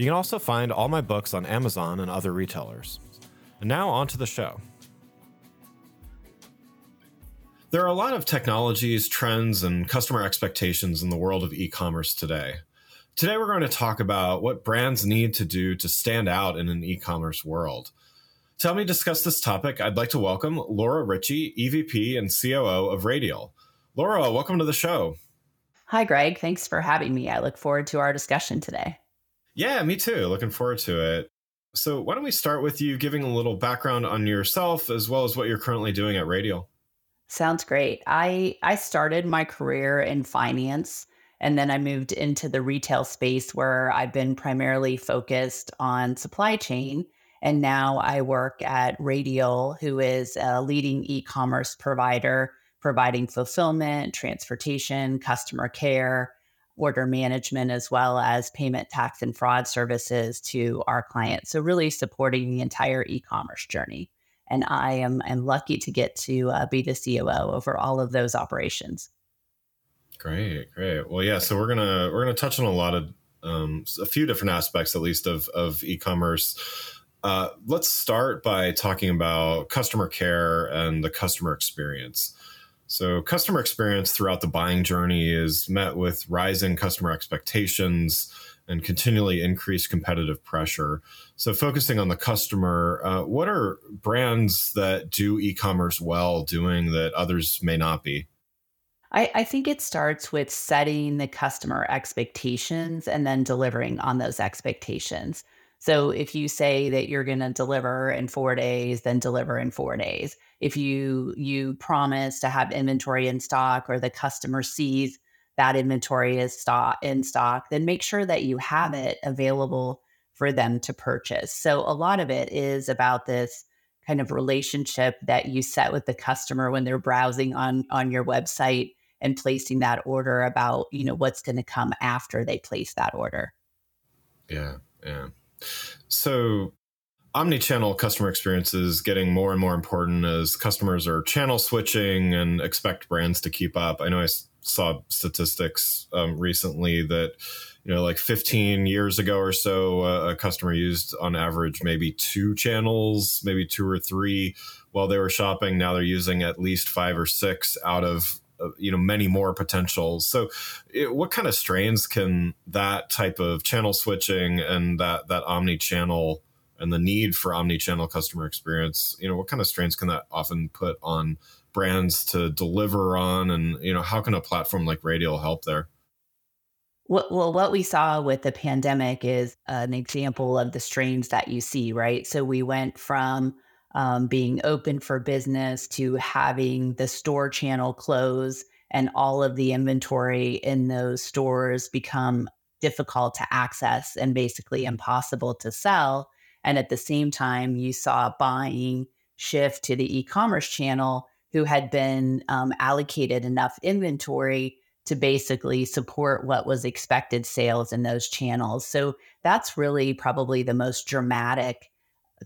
You can also find all my books on Amazon and other retailers. And now on to the show. There are a lot of technologies, trends, and customer expectations in the world of e commerce today. Today, we're going to talk about what brands need to do to stand out in an e commerce world. To help me discuss this topic, I'd like to welcome Laura Ritchey, EVP and COO of Radial. Laura, welcome to the show. Hi, Greg. Thanks for having me. I look forward to our discussion today. Yeah, me too. Looking forward to it. So, why don't we start with you giving a little background on yourself as well as what you're currently doing at Radial? Sounds great. I I started my career in finance and then I moved into the retail space where I've been primarily focused on supply chain and now I work at Radial, who is a leading e-commerce provider providing fulfillment, transportation, customer care, order management, as well as payment, tax, and fraud services to our clients. So, really supporting the entire e commerce journey. And I am, am lucky to get to uh, be the COO over all of those operations. Great, great. Well, yeah. So we're gonna we're gonna touch on a lot of um, a few different aspects, at least of of e-commerce. Uh, let's start by talking about customer care and the customer experience. So, customer experience throughout the buying journey is met with rising customer expectations and continually increased competitive pressure. So, focusing on the customer, uh, what are brands that do e commerce well doing that others may not be? I, I, think it starts with setting the customer expectations and then delivering on those expectations. So if you say that you're going to deliver in four days, then deliver in four days. If you you promise to have inventory in stock or the customer sees that inventory is stock in stock, then make sure that you have it available for them to purchase. So a lot of it is about this kind of relationship that you set with the customer when they're browsing on on your website and placing that order about, you know, what's going to come after they place that order. Yeah, yeah. So, omni-channel customer experience is getting more and more important as customers are channel switching and expect brands to keep up. I know I saw statistics um, recently that you know like 15 years ago or so uh, a customer used on average maybe two channels maybe two or three while they were shopping now they're using at least five or six out of you know many more potentials. So, it, what kind of strains can that type of channel switching and that that omni channel and the need for omni channel customer experience, you know, what kind of strains can that often put on brands to deliver on, and you know, how can a platform like Radial help there? Well, what we saw with the pandemic is an example of the strains that you see, right? So we went from um, being open for business to having the store channel close and all of the inventory in those stores become difficult to access and basically impossible to sell. And at the same time, you saw buying shift to the e commerce channel who had been um, allocated enough inventory to basically support what was expected sales in those channels. So that's really probably the most dramatic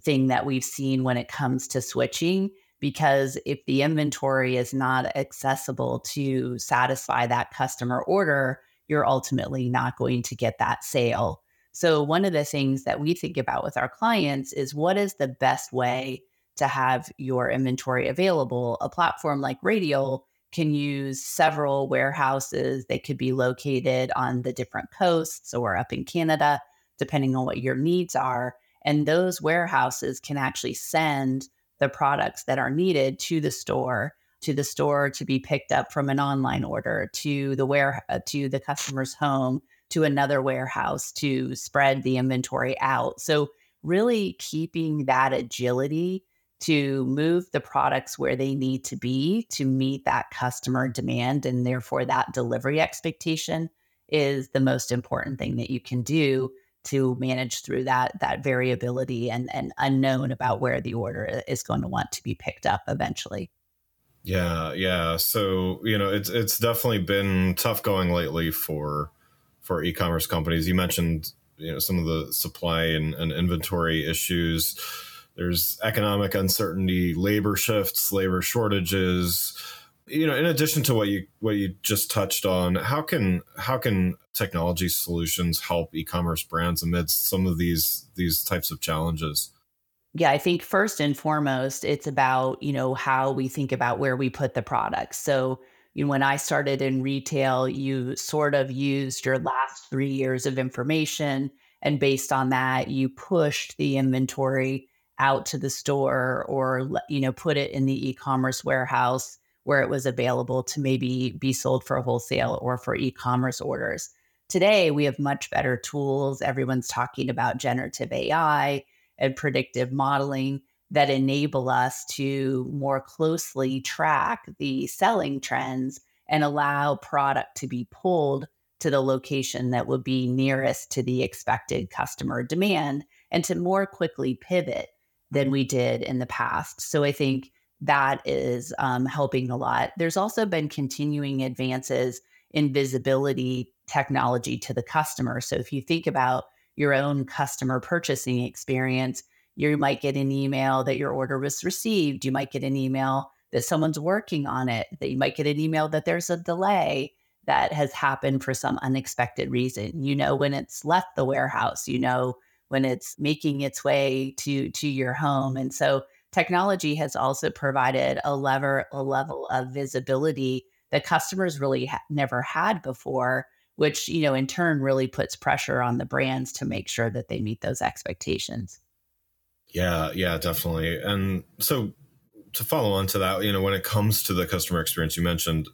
thing that we've seen when it comes to switching because if the inventory is not accessible to satisfy that customer order, you're ultimately not going to get that sale. So, one of the things that we think about with our clients is what is the best way to have your inventory available? A platform like Radial can use several warehouses. They could be located on the different coasts or up in Canada, depending on what your needs are And those warehouses can actually send the products that are needed to the store to the store to be picked up from an online order to the where uh, to the customer's home to another warehouse to spread the inventory out. So really keeping that agility to move the products where they need to be to meet that customer demand and therefore that delivery expectation is the most important thing that you can do to manage through that that variability and, and unknown about where the order is going to want to be picked up eventually. Yeah, yeah. So, you know, it's it's definitely been tough going lately for for e-commerce companies. You mentioned, you know, some of the supply and, and inventory issues. There's economic uncertainty, labor shifts, labor shortages, you know in addition to what you what you just touched on how can how can technology solutions help e-commerce brands amidst some of these these types of challenges? Yeah i think first and foremost it's about you know how we think about where we put the products. So you know, when i started in retail you sort of used your last three years of information and based on that you pushed the inventory out to the store or you know put it in the e-commerce warehouse where it was available to maybe be sold for wholesale or for e commerce orders. Today, we have much better tools. Everyone's talking about generative AI and predictive modeling that enable us to more closely track the selling trends and allow product to be pulled to the location that would be nearest to the expected customer demand and to more quickly pivot than we did in the past. So I think that is um, helping a lot. There's also been continuing advances in visibility technology to the customer. So if you think about your own customer purchasing experience, you might get an email that your order was received. You might get an email that someone's working on it, that you might get an email that there's a delay that has happened for some unexpected reason. You know when it's left the warehouse, you know when it's making its way to to your home. And so technology has also provided a lever a level of visibility that customers really ha- never had before which you know in turn really puts pressure on the brands to make sure that they meet those expectations. Yeah yeah definitely. And so to follow on to that you know when it comes to the customer experience you mentioned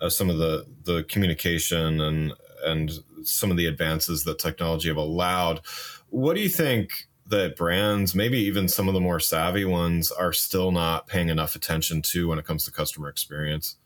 uh, some of the the communication and and some of the advances that technology have allowed. What do you think that brands, maybe even some of the more savvy ones, are still not paying enough attention to when it comes to customer experience.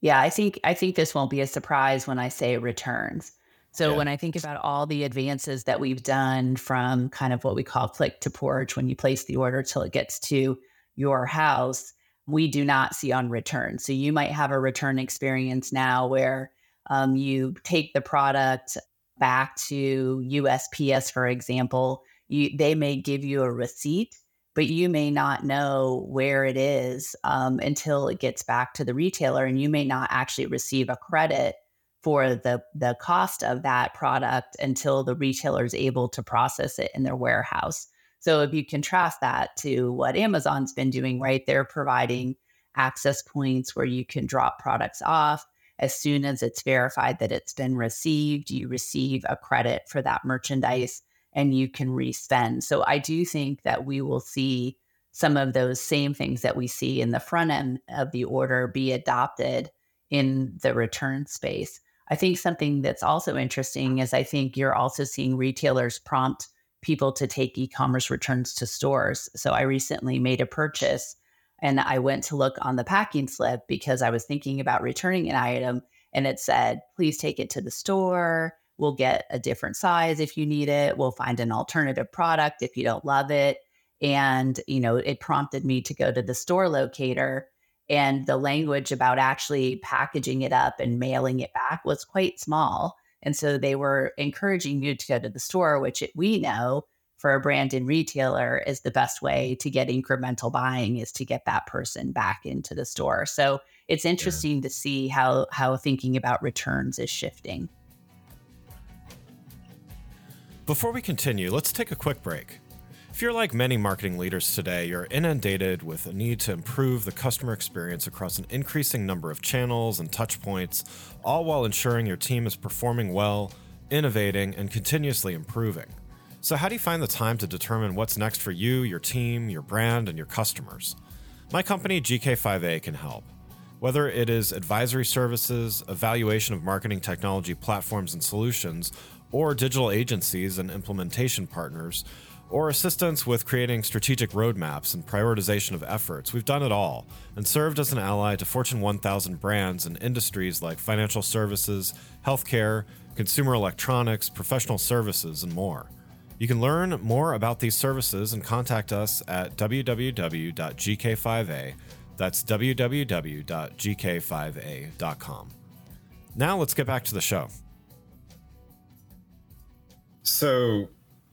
Yeah, I think I think this won't be a surprise when I say returns. So yeah. when I think about all the advances that we've done from kind of what we call click to porch when you place the order till it gets to your house, we do not see on return. So you might have a return experience now where um, you take the product back to USPS, for example, you they may give you a receipt but you may not know where it is um, until it gets back to the retailer and you may not actually receive a credit for the the cost of that product until the retailer is able to process it in their warehouse. So if you contrast that to what amazon's been doing right they're providing access points where you can drop products off. As soon as it's verified that it's been received you receive a credit for that merchandise and you can respend. So I do think that we will see some of those same things that we see in the front end of the order be adopted in the return space. I think something that's also interesting is I think you're also seeing retailers prompt people to take e commerce returns to stores. So I recently made a purchase and I went to look on the packing slip because I was thinking about returning an item and it said, please take it to the store. We'll get a different size if you need it. We'll find an alternative product if you don't love it. And, you know, it prompted me to go to the store locator. And the language about actually packaging it up and mailing it back was quite small. And so they were encouraging you to go to the store, which we know for a brand and retailer is the best way to get incremental buying is to get that person back into the store. So it's interesting yeah. to see how how thinking about returns is shifting. Before we continue, let's take a quick break. If you're like many marketing leaders today, you're inundated with a need to improve the customer experience across an increasing number of channels and touch points, all while ensuring your team is performing well, innovating, and continuously improving. So, how do you find the time to determine what's next for you, your team, your brand, and your customers? My company, GK5A, can help. Whether it is advisory services, evaluation of marketing technology platforms and solutions, or digital agencies and implementation partners, or assistance with creating strategic roadmaps and prioritization of efforts, we've done it all and served as an ally to Fortune 1000 brands and industries like financial services, healthcare, consumer electronics, professional services, and more. You can learn more about these services and contact us at www.gk5a. That's www.gk5a.com. Now let's get back to the show. So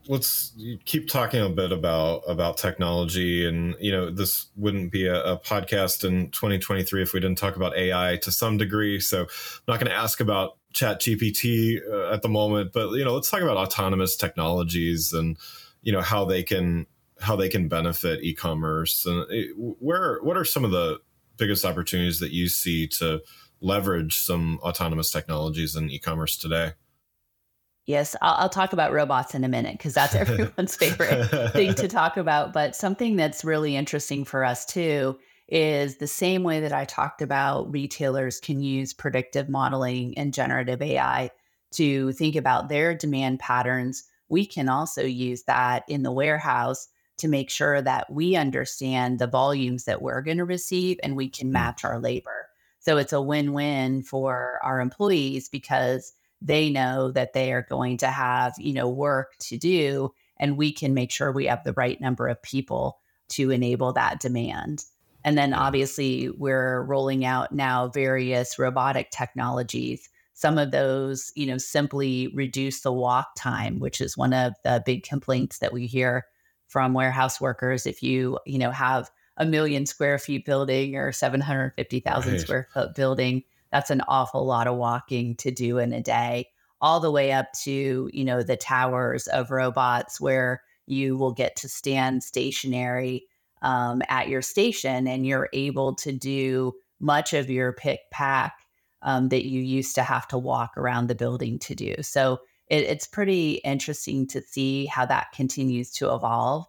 let's keep talking a bit about about technology and you know this wouldn't be a, a, podcast in 2023 if we didn't talk about ai to some degree. So i'm not going to ask about chat gpt uh, at the moment but you know let's talk about autonomous technologies and you know how they can how they can benefit e-commerce. And it, where what are some of the biggest opportunities that you see to leverage some autonomous technologies in e-commerce today Yes, I'll, I'll, talk about robots in a minute because that's everyone's favorite thing to talk about. But something that's really interesting for us too is the same way that I talked about retailers can use predictive modeling and generative AI to think about their demand patterns. We can also use that in the warehouse to make sure that we understand the volumes that we're going to receive and we can hmm. match our labor. So it's a win win for our employees because they know that they are going to have, you know, work to do and we can make sure we have the right number of people to enable that demand. And then obviously we're rolling out now various robotic technologies. Some of those, you know, simply reduce the walk time, which is one of the big complaints that we hear from warehouse workers. If you, you know, have a million square feet building or 750,000 right. square foot building, that's an awful lot of walking to do in a day all the way up to you know the towers of robots where you will get to stand stationary um, at your station and you're able to do much of your pick pack um, that you used to have to walk around the building to do. So it, it's pretty interesting to see how that continues to evolve.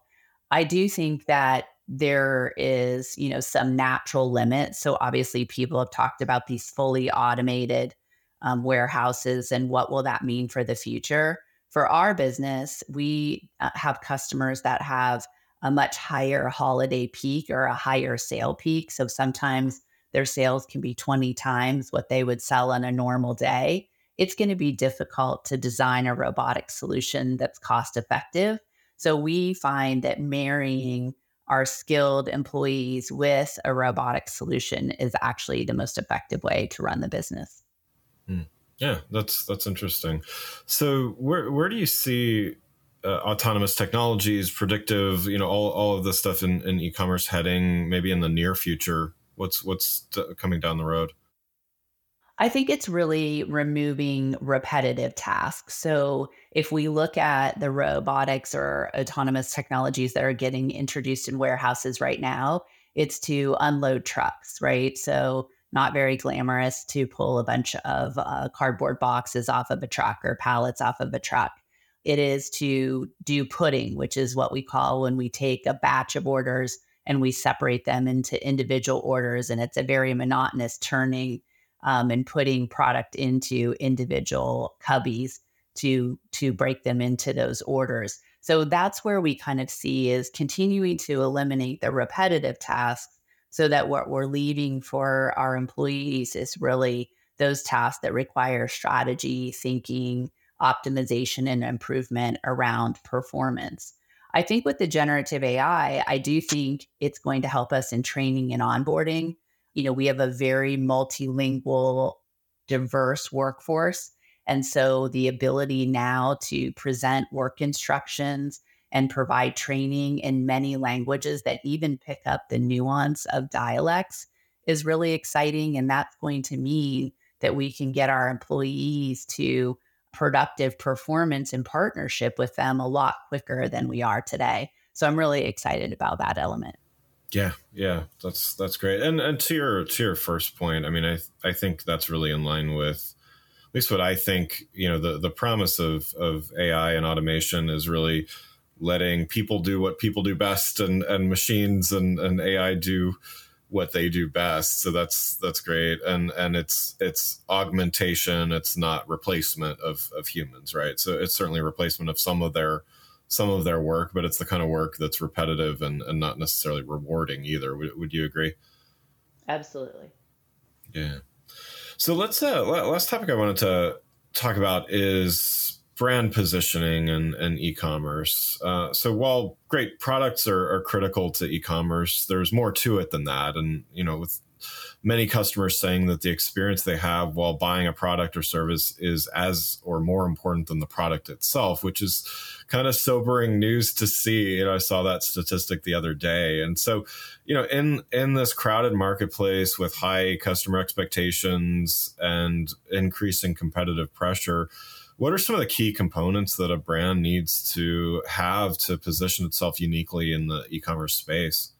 I do think that there is, you know, some natural limits. So obviously, people have talked about these fully automated um, warehouses and what will that mean for the future. For our business, we uh, have customers that have a much higher holiday peak or a higher sale peak. So sometimes their sales can be 20 times what they would sell on a normal day. It's going to be difficult to design a robotic solution that's cost effective. So we find that marrying our skilled employees with a robotic solution is actually the most effective way to run the business. Mm. Yeah, that's that's interesting. So where where do you see uh, autonomous technologies, predictive, you know, all, all of this stuff in, in e-commerce heading maybe in the near future? What's what's t- coming down the road? I think it's really removing repetitive tasks. So, if we look at the robotics or autonomous technologies that are getting introduced in warehouses right now, it's to unload trucks, right? So, not very glamorous to pull a bunch of uh, cardboard boxes off of a truck or pallets off of a truck. It is to do putting, which is what we call when we take a batch of orders and we separate them into individual orders. And it's a very monotonous turning um, and putting product into individual cubbies to to break them into those orders. So that's where we kind of see is continuing to eliminate the repetitive tasks so that what we're leaving for our employees is really those tasks that require strategy, thinking, optimization, and improvement around performance. I think with the generative AI, I do think it's going to help us in training and onboarding you know, we have a very multilingual, diverse workforce. And so the ability now to present work instructions and provide training in many languages that even pick up the nuance of dialects is really exciting. And that's going to mean that we can get our employees to productive performance in partnership with them a lot quicker than we are today. So I'm really excited about that element. Yeah, yeah, that's that's great. And and to your to your first point, I mean, I I think that's really in line with at least what I think, you know, the the promise of of AI and automation is really letting people do what people do best and and machines and and AI do what they do best. So that's that's great. And and it's it's augmentation. It's not replacement of of humans right? So it's certainly replacement of some of their some of their work but it's the kind of work that's repetitive and, and not necessarily rewarding either would, would you agree absolutely yeah so let's uh last topic i wanted to talk about is brand positioning and, and e-commerce. Uh, so while great products are, are critical to e-commerce, there's more to it than that. And you know, with many customers saying that the experience they have while buying a product or service is as or more important than the product itself, which is kind of sobering news to see. You know, I saw that statistic the other day. And so, you know, in in this crowded marketplace with high customer expectations and increasing competitive pressure, what are some of the key components that a brand needs to have to position itself uniquely in the e-commerce space?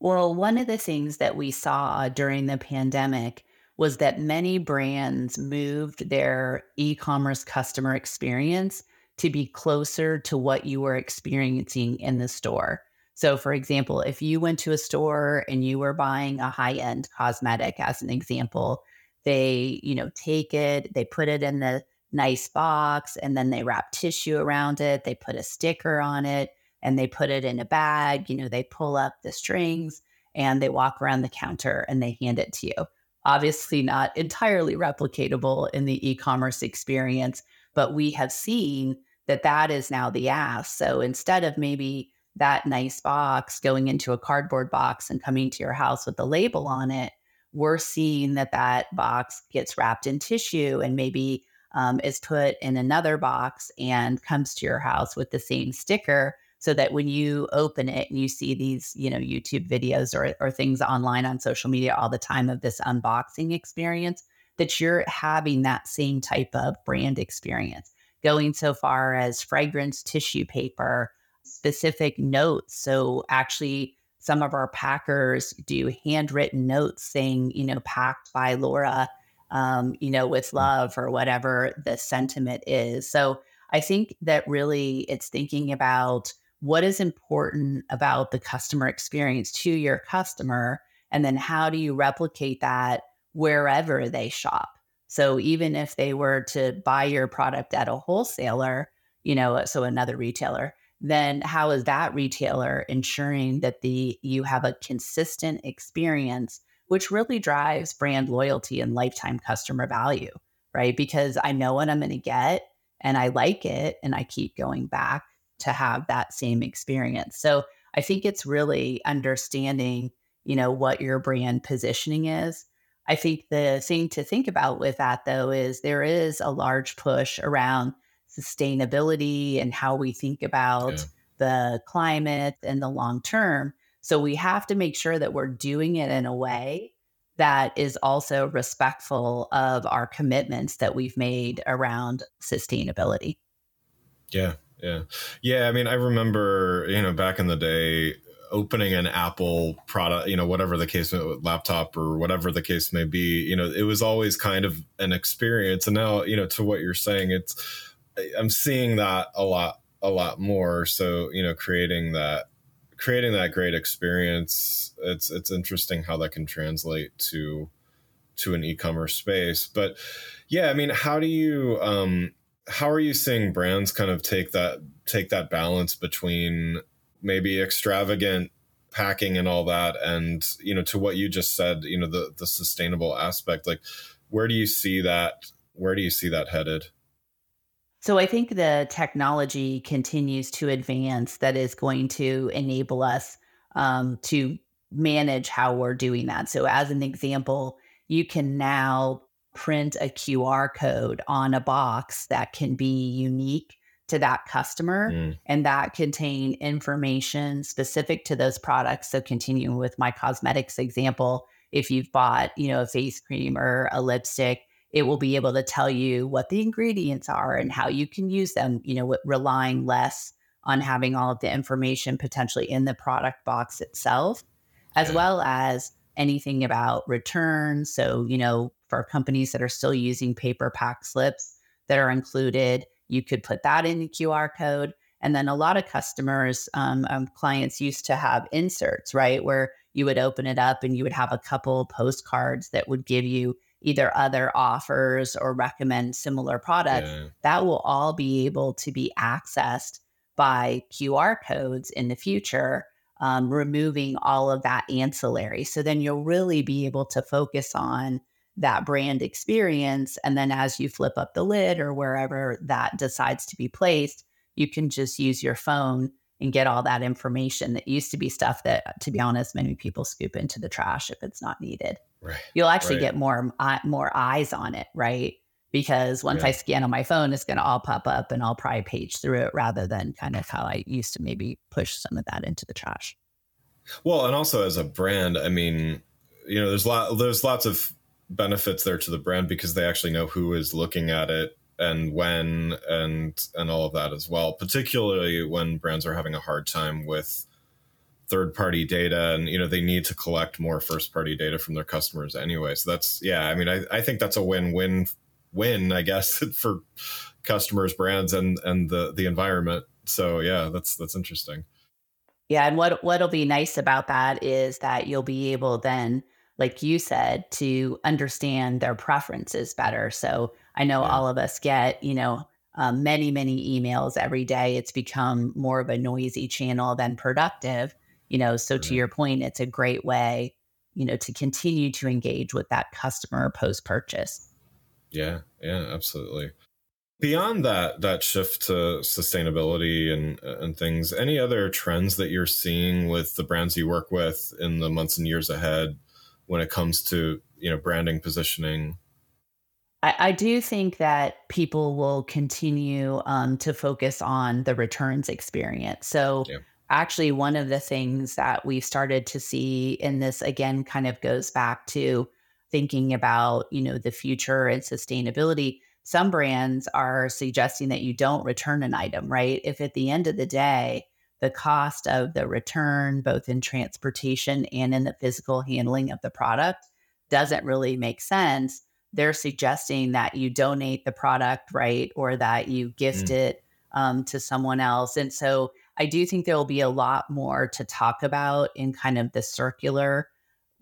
Well, one of the things that we saw during the pandemic was that many brands moved their e-commerce customer experience to be closer to what you were experiencing in the store. So, for example, if you went to a store and you were buying a high end cosmetic, as an example, they, you know, take it, they put it in the nice box and then they wrap tissue around it, they put a sticker on it and they put it in a bag. You know, they pull up the strings and they walk around the counter and they hand it to you. Obviously, not entirely replicatable in the e commerce experience, but we have seen that that is now the ask. So instead of maybe that nice box going into a cardboard box and coming to your house with a label on it, we're seeing that that box gets wrapped in tissue and maybe um, is put in another box and comes to your house with the same sticker so that when you open it and you see these you know youtube videos or, or things online on social media all the time of this unboxing experience that you're having that same type of brand experience going so far as fragrance tissue paper specific notes so actually some of our packers do handwritten notes saying you know packed by laura um, you know, with mm. love or whatever the sentiment is. So I think that really it's thinking about what is important about the customer experience to your customer, and then how do you replicate that wherever they shop. So even if they were to buy your product at a wholesaler, you know, so another retailer, then how is that retailer ensuring that the you have a consistent experience which really drives brand loyalty and lifetime customer value, right? Because I know what I'm going to get and I like it and I keep going back to have that same experience. So I think it's really understanding, you know, what your brand positioning is. I think the thing to think about with that though is there is a large push around sustainability and how we think about yeah. the climate and the long term. So we have to make sure that we're doing it in a way that is also respectful of our commitments that we've made around sustainability. Yeah, yeah. Yeah, I mean, I remember, you know, back in the day opening an Apple product, you know, whatever the case, laptop or whatever the case may be, you know, it was always kind of an experience. And now, you know, to what you're saying, it's, I'm seeing that a lot, a lot more. So, you know, creating that creating that great experience it's it's interesting how that can translate to to an e-commerce space but yeah i mean how do you um how are you seeing brands kind of take that take that balance between maybe extravagant packing and all that and you know to what you just said you know the the sustainable aspect like where do you see that where do you see that headed so I think the technology continues to advance that is going to enable us um, to manage how we're doing that. So, as an example, you can now print a QR code on a box that can be unique to that customer mm. and that contain information specific to those products. So, continuing with my cosmetics example, if you've bought, you know, a face cream or a lipstick, it will be able to tell you what the ingredients are and how you can use them, you know, relying less on having all of the information potentially in the product box itself, as well as anything about returns. So, you know, for companies that are still using paper pack slips that are included, you could put that in the QR code. And then a lot of customers, um, um, clients used to have inserts, right? Where you would open it up and you would have a couple postcards that would give you either other offers or recommend similar products. Yeah. That will all be able to be accessed by QR codes in the future um, removing all of that ancillary. So then you'll really be able to focus on that brand experience. And then as you flip up the lid or wherever that decides to be placed, you can just use your phone and get all that information that used to be stuff that, to be honest, many people scoop into the trash if it's not needed. Right. You'll actually right. get more uh, more eyes on it, right? Because once yeah. I scan on my phone, it's going to all pop up and I'll probably page through it rather than kind of how I used to maybe push some of that into the trash. Well, and also as a brand, I mean, you know, there's lot there's lots of benefits there to the brand because they actually know who is looking at it and when and and all of that as well particularly when brands are having a hard time with third party data and you know they need to collect more first party data from their customers anyway so that's yeah i mean i, I think that's a win-win win, I guess, for customers, brands, and and the the environment. So yeah, that's that's interesting. Yeah, and what what'll be nice about that is that you'll be able then, like you said, to understand their preferences better. So I know yeah. all of us get, you know, um, many many emails every day. It's become more of a noisy channel than productive. You know, so right. to your point, it's a great way, you know, to continue to engage with that customer post purchase. Yeah, yeah, absolutely. Beyond that that shift to sustainability and and things, any other trends that you're seeing with the brands you work with in the months and years ahead when it comes to, you know, branding, positioning? I, I do think that people will continue um, to focus on the returns experience. So yeah actually one of the things that we've started to see and this again kind of goes back to thinking about, you know, the future and sustainability, some brands are suggesting that you don't return an item, right? If at the end of the day, the cost of the return, both in transportation and in the physical handling of the product, doesn't really make sense, they're suggesting that you donate the product, right? Or that you gift mm. it um, to someone else. And so I do think there will be a lot more to talk about in kind of the circular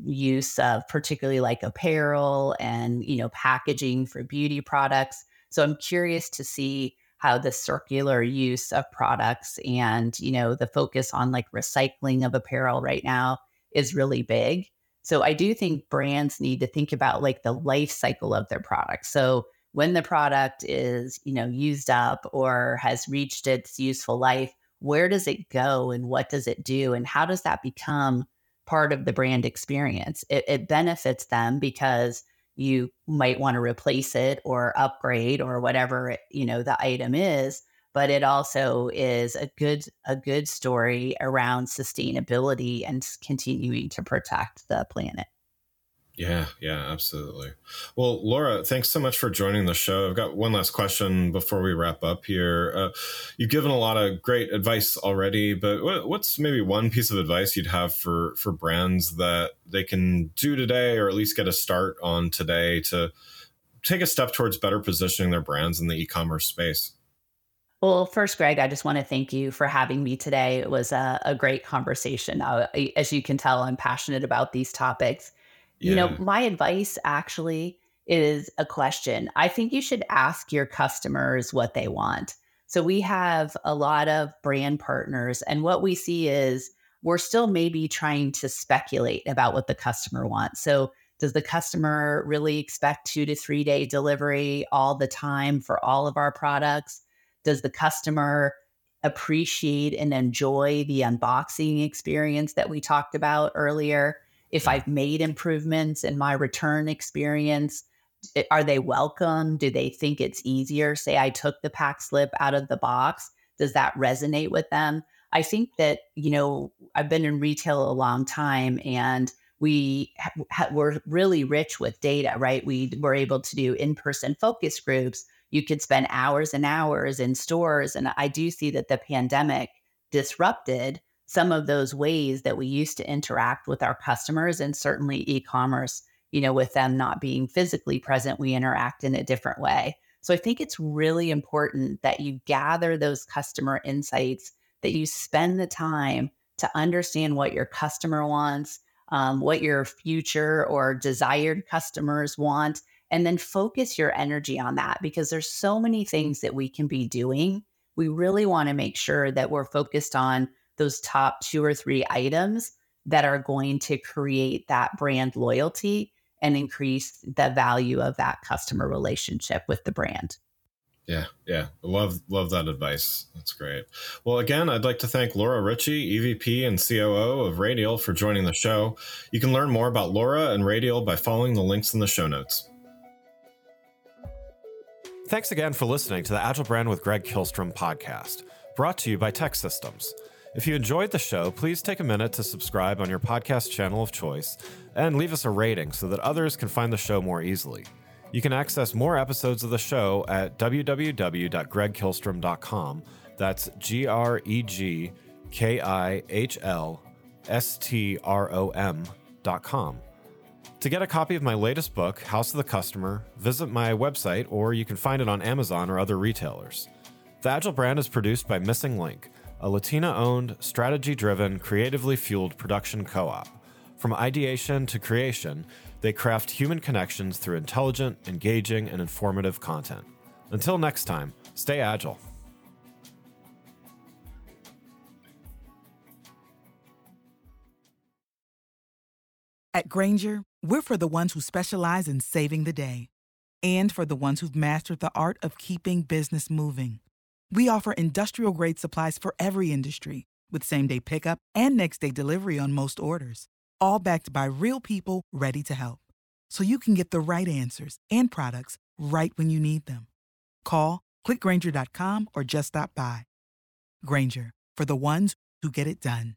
use of particularly like apparel and you know packaging for beauty products. So i'm curious to see how the circular use of products and you know the focus on like recycling of apparel right now is really big. So i do think brands need to think about like the life cycle of their product. So when the product is you know used up or has reached its useful life where does it go and what does it do and how does that become part of the brand experience. It, it benefits them because you might want to replace it or upgrade or whatever you know the item is but it also is a good a good story around sustainability and continuing to protect the planet yeah, yeah, absolutely. Well, Laura, thanks so much for joining the show. I've got one last question before we wrap up here. Uh, you've given a lot of great advice already, but what's maybe one piece of advice you'd have for for brands that they can do today, or at least get a start on today to take a step towards better positioning their brands in the e-commerce space? Well, first, Greg, I just want to thank you for having me today. It was a, a great conversation. Uh, as you can tell, I'm passionate about these topics. Yeah. You know, my advice actually is a question. I think you should ask your customers what they want. So we have a lot of brand partners, and what we see is we're still maybe trying to speculate about what the customer wants. So does the customer really expect two to three day delivery all the time for all of our products? Does the customer appreciate and enjoy the unboxing experience that we talked about earlier? If I've made improvements in my return experience, eh, are they welcome? Do they think it's easier? Say I took the pack slip out of the box. Does that resonate with them? I think that, you know, I've been in retail a long time and we ha- were really rich with data, right? We were able to do in person focus groups. You could spend hours and hours in stores. And I do see that the pandemic disrupted some of those ways that we used to interact with our customers and certainly e-commerce you know with them not being physically present we interact in a different way. So i think it's really important that you gather those customer insights that you spend the time to understand what your customer wants um, what your future or desired customers want and then focus your energy on that because there's so many things that we can be doing. We really want to make sure that we're focused on those top two or three items that are going to create that brand loyalty and increase the value of that customer relationship with the brand. Yeah, yeah. Love love that advice. That's great. Well, again, I'd like to thank Laura Ritchey, EVP and COO of Radial for joining the show. You can learn more about Laura and Radial by following the links in the show notes. Thanks again for listening to the Agile Brand with Greg Kihlstrom podcast, brought to you by TEKsystems. If you enjoyed the show, please take a minute to subscribe on your podcast channel of choice and leave us a rating so that others can find the show more easily. You can access more episodes of the show at www.gregkihlstrom.com. That's G R E G K I H L S T R O M.com. To get a copy of my latest book, House of the Customer, visit my website or you can find it on Amazon or other retailers. The Agile brand is produced by Missing Link a Latina owned, strategy driven, creatively fueled production co op. From ideation to creation, they craft human connections through intelligent, engaging, and informative content. Until next time, stay agile. At Grainger, we're for the ones who specialize in saving the day and for the ones who've mastered the art of keeping business moving we offer industrial grade supplies for every industry with same day pickup and next day delivery on most orders, all backed by real people ready to help. So you can get the right answers and products right when you need them. Call, clickgrainger.com, or just stop by. Grainger, for the ones who get it done.